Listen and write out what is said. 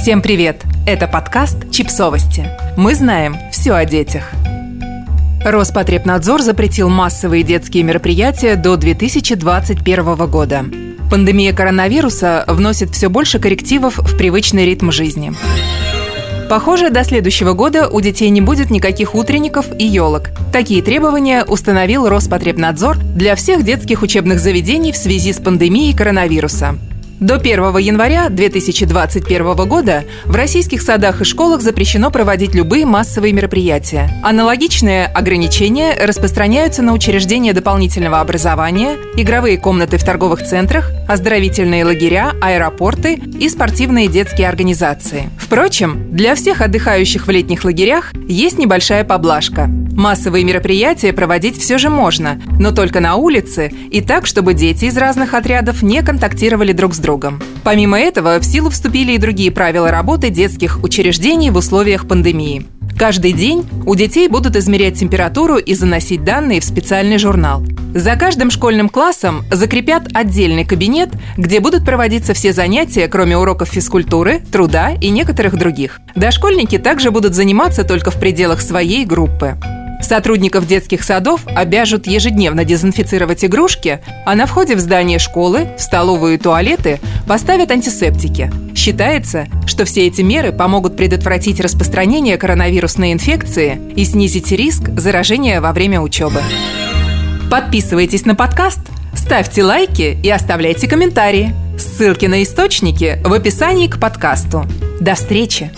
Всем привет! Это подкаст «Чипсовости». Мы знаем все о детях. Роспотребнадзор запретил массовые детские мероприятия до 2021 года. Пандемия коронавируса вносит все больше коррективов в привычный ритм жизни. Похоже, до следующего года у детей не будет никаких утренников и елок. Такие требования установил Роспотребнадзор для всех детских учебных заведений в связи с пандемией коронавируса. До 1 января 2021 года в российских садах и школах запрещено проводить любые массовые мероприятия. Аналогичные ограничения распространяются на учреждения дополнительного образования, игровые комнаты в торговых центрах, оздоровительные лагеря, аэропорты и спортивные детские организации. Впрочем, для всех отдыхающих в летних лагерях есть небольшая поблажка. Массовые мероприятия проводить все же можно, но только на улице и так, чтобы дети из разных отрядов не контактировали друг с другом. Помимо этого, в силу вступили и другие правила работы детских учреждений в условиях пандемии. Каждый день у детей будут измерять температуру и заносить данные в специальный журнал. За каждым школьным классом закрепят отдельный кабинет, где будут проводиться все занятия, кроме уроков физкультуры, труда и некоторых других. Дошкольники также будут заниматься только в пределах своей группы. Сотрудников детских садов обяжут ежедневно дезинфицировать игрушки, а на входе в здание школы, в столовую и туалеты поставят антисептики. Считается, что все эти меры помогут предотвратить распространение коронавирусной инфекции и снизить риск заражения во время учебы. Подписывайтесь на подкаст, ставьте лайки и оставляйте комментарии. Ссылки на источники в описании к подкасту. До встречи!